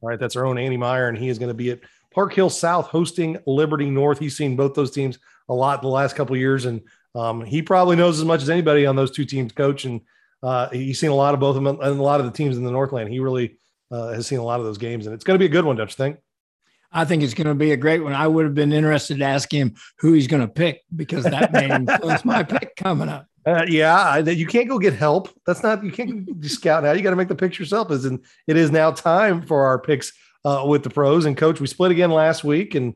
All right, that's our own Andy Meyer, and he is going to be at Park Hill South hosting Liberty North. He's seen both those teams a lot in the last couple years, and um, he probably knows as much as anybody on those two teams, coach. And uh, he's seen a lot of both of them and a lot of the teams in the Northland. He really uh, has seen a lot of those games, and it's going to be a good one, don't you think? I think it's going to be a great one. I would have been interested to ask him who he's going to pick because that may influence my pick coming up. Uh, yeah, you can't go get help. That's not you can't scout now. You got to make the picks yourself. As in, it is now time for our picks uh, with the pros and coach. We split again last week, and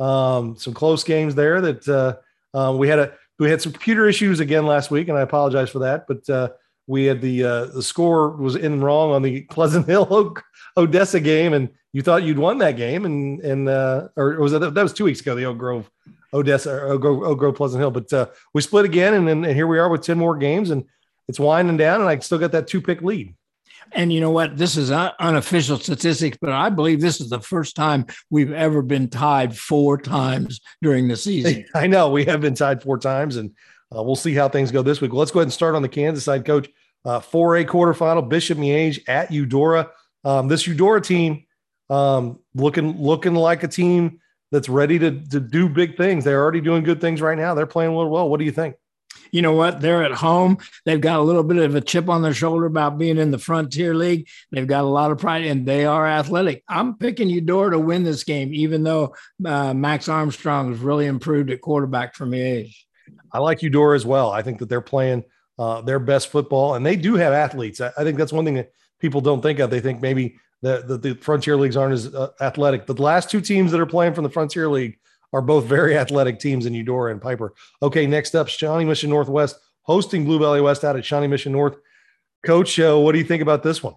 um, some close games there. That uh, uh we had a we had some computer issues again last week, and I apologize for that. But uh, we had the uh, the score was in wrong on the Pleasant Hill Odessa game, and you thought you'd won that game, and and or was that that was two weeks ago the Oak Grove Odessa, Oak Grove, Oak Grove Pleasant Hill. But uh, we split again, and then and here we are with 10 more games, and it's winding down, and I still got that two pick lead. And you know what? This is unofficial statistics, but I believe this is the first time we've ever been tied four times during the season. I know we have been tied four times, and uh, we'll see how things go this week. Well, let's go ahead and start on the Kansas side, Coach. Uh, 4A quarterfinal, Bishop Miege at Eudora. Um, this Eudora team um, looking looking like a team that's ready to, to do big things. They're already doing good things right now. They're playing a little well. What do you think? You know what? They're at home. They've got a little bit of a chip on their shoulder about being in the Frontier League. They've got a lot of pride and they are athletic. I'm picking Eudora to win this game, even though uh, Max Armstrong has really improved at quarterback for me. I like Eudora as well. I think that they're playing uh, their best football, and they do have athletes. I, I think that's one thing that people don't think of. They think maybe the, the, the Frontier Leagues aren't as uh, athletic. The last two teams that are playing from the Frontier League are both very athletic teams in Eudora and Piper. Okay, next up, Shawnee Mission Northwest hosting Blue Valley West out at Shawnee Mission North. Coach, uh, what do you think about this one?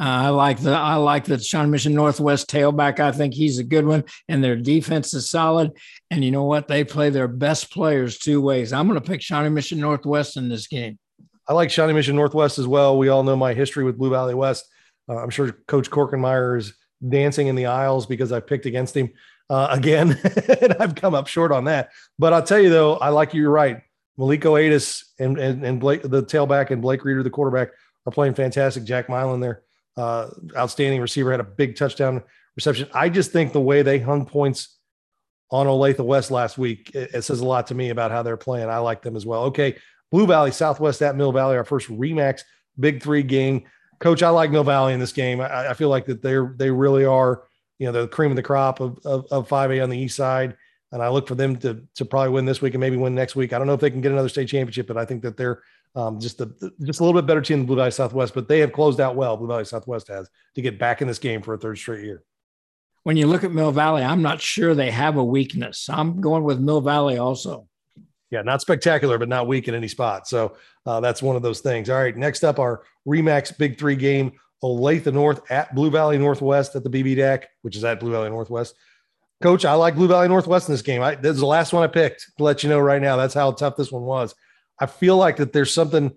Uh, I like the I like the Shawnee Mission Northwest tailback. I think he's a good one, and their defense is solid. And you know what? They play their best players two ways. I'm going to pick Shawnee Mission Northwest in this game. I like Shawnee Mission Northwest as well. We all know my history with Blue Valley West. Uh, I'm sure Coach Korkenmeyer is dancing in the aisles because I picked against him uh, again, and I've come up short on that. But I'll tell you though, I like you. You're right. Maliko Adis and, and and Blake, the tailback, and Blake Reeder, the quarterback, are playing fantastic. Jack Milan, their uh, outstanding receiver, had a big touchdown reception. I just think the way they hung points on Olathe West last week, it, it says a lot to me about how they're playing. I like them as well. Okay, Blue Valley, Southwest at Mill Valley, our first Remax Big Three game. Coach, I like Mill Valley in this game. I, I, feel like that they're they really are, you know, the cream of the crop of, of, of 5A on the east side. And I look for them to to probably win this week and maybe win next week. I don't know if they can get another state championship, but I think that they're um, just a just a little bit better team than Blue Valley Southwest. But they have closed out well. Blue Valley Southwest has to get back in this game for a third straight year. When you look at Mill Valley, I'm not sure they have a weakness. I'm going with Mill Valley also yeah, not spectacular, but not weak in any spot. So uh, that's one of those things. All right, next up, our Remax Big Three game: Olathe North at Blue Valley Northwest at the BB Deck, which is at Blue Valley Northwest. Coach, I like Blue Valley Northwest in this game. I, this is the last one I picked to let you know right now. That's how tough this one was. I feel like that there's something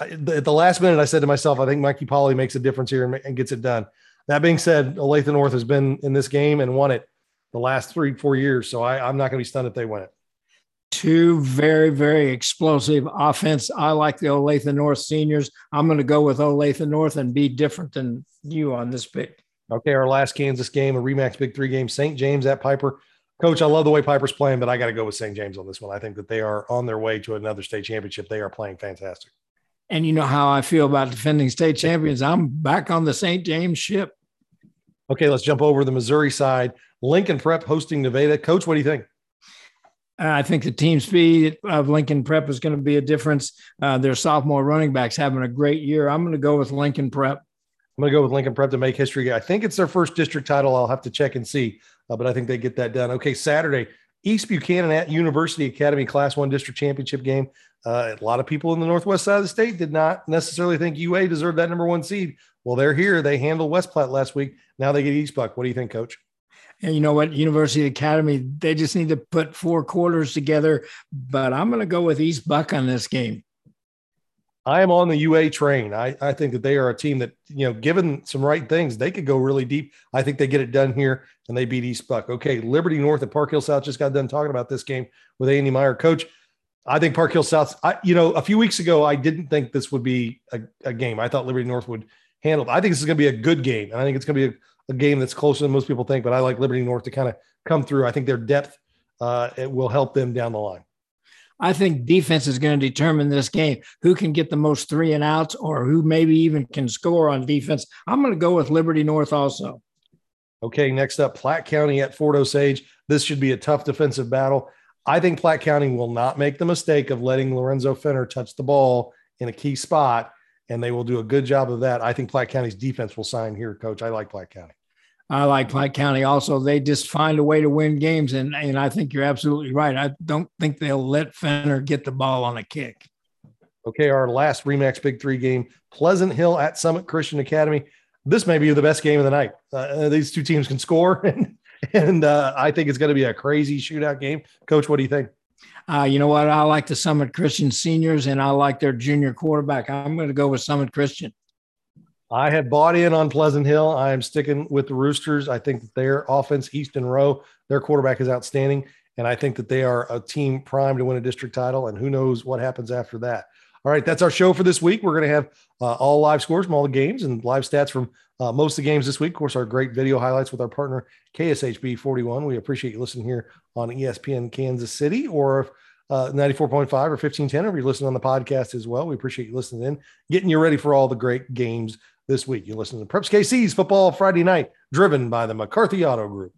at the last minute. I said to myself, I think Mikey Polly makes a difference here and, and gets it done. That being said, Olathe North has been in this game and won it the last three, four years. So I, I'm not going to be stunned if they win it two very, very explosive offense. I like the Olathe North seniors. I'm going to go with Olathe North and be different than you on this pick. Okay, our last Kansas game, a Remax Big Three game, St. James at Piper. Coach, I love the way Piper's playing, but I got to go with St. James on this one. I think that they are on their way to another state championship. They are playing fantastic. And you know how I feel about defending state champions. I'm back on the St. James ship. Okay, let's jump over the Missouri side. Lincoln Prep hosting Nevada. Coach, what do you think? I think the team speed of Lincoln Prep is going to be a difference. Uh, their sophomore running backs having a great year. I'm going to go with Lincoln Prep. I'm going to go with Lincoln Prep to make history. I think it's their first district title. I'll have to check and see, uh, but I think they get that done. Okay, Saturday, East Buchanan at University Academy Class One District Championship game. Uh, a lot of people in the northwest side of the state did not necessarily think UA deserved that number one seed. Well, they're here. They handled West Platte last week. Now they get East Buck. What do you think, Coach? And you know what? University Academy, they just need to put four quarters together. But I'm going to go with East Buck on this game. I am on the UA train. I, I think that they are a team that, you know, given some right things, they could go really deep. I think they get it done here and they beat East Buck. Okay. Liberty North at Park Hill South just got done talking about this game with Andy Meyer. Coach, I think Park Hill South, I, you know, a few weeks ago, I didn't think this would be a, a game. I thought Liberty North would handle it. I think this is going to be a good game. And I think it's going to be a, a, game that's closer than most people think, but I like Liberty North to kind of come through. I think their depth uh, it will help them down the line. I think defense is going to determine this game. Who can get the most three and outs or who maybe even can score on defense. I'm going to go with Liberty North also. Okay, next up, Platte County at Fort Osage. This should be a tough defensive battle. I think Platte County will not make the mistake of letting Lorenzo Fenner touch the ball in a key spot, and they will do a good job of that. I think Platte County's defense will sign here, coach. I like Platte County. I like Platte County also. They just find a way to win games. And, and I think you're absolutely right. I don't think they'll let Fenner get the ball on a kick. Okay, our last Remax Big Three game Pleasant Hill at Summit Christian Academy. This may be the best game of the night. Uh, these two teams can score, and, and uh, I think it's going to be a crazy shootout game. Coach, what do you think? Uh, you know what? I like the Summit Christian seniors, and I like their junior quarterback. I'm going to go with Summit Christian. I have bought in on Pleasant Hill. I am sticking with the Roosters. I think that their offense, Easton Rowe, their quarterback is outstanding. And I think that they are a team primed to win a district title. And who knows what happens after that. All right, that's our show for this week. We're going to have uh, all live scores from all the games and live stats from uh, most of the games this week. Of course, our great video highlights with our partner KSHB 41. We appreciate you listening here on ESPN Kansas City or uh, 94.5 or 1510, or if you're listening on the podcast as well. We appreciate you listening in, getting you ready for all the great games this week. You listen to Preps KC's Football Friday Night, driven by the McCarthy Auto Group.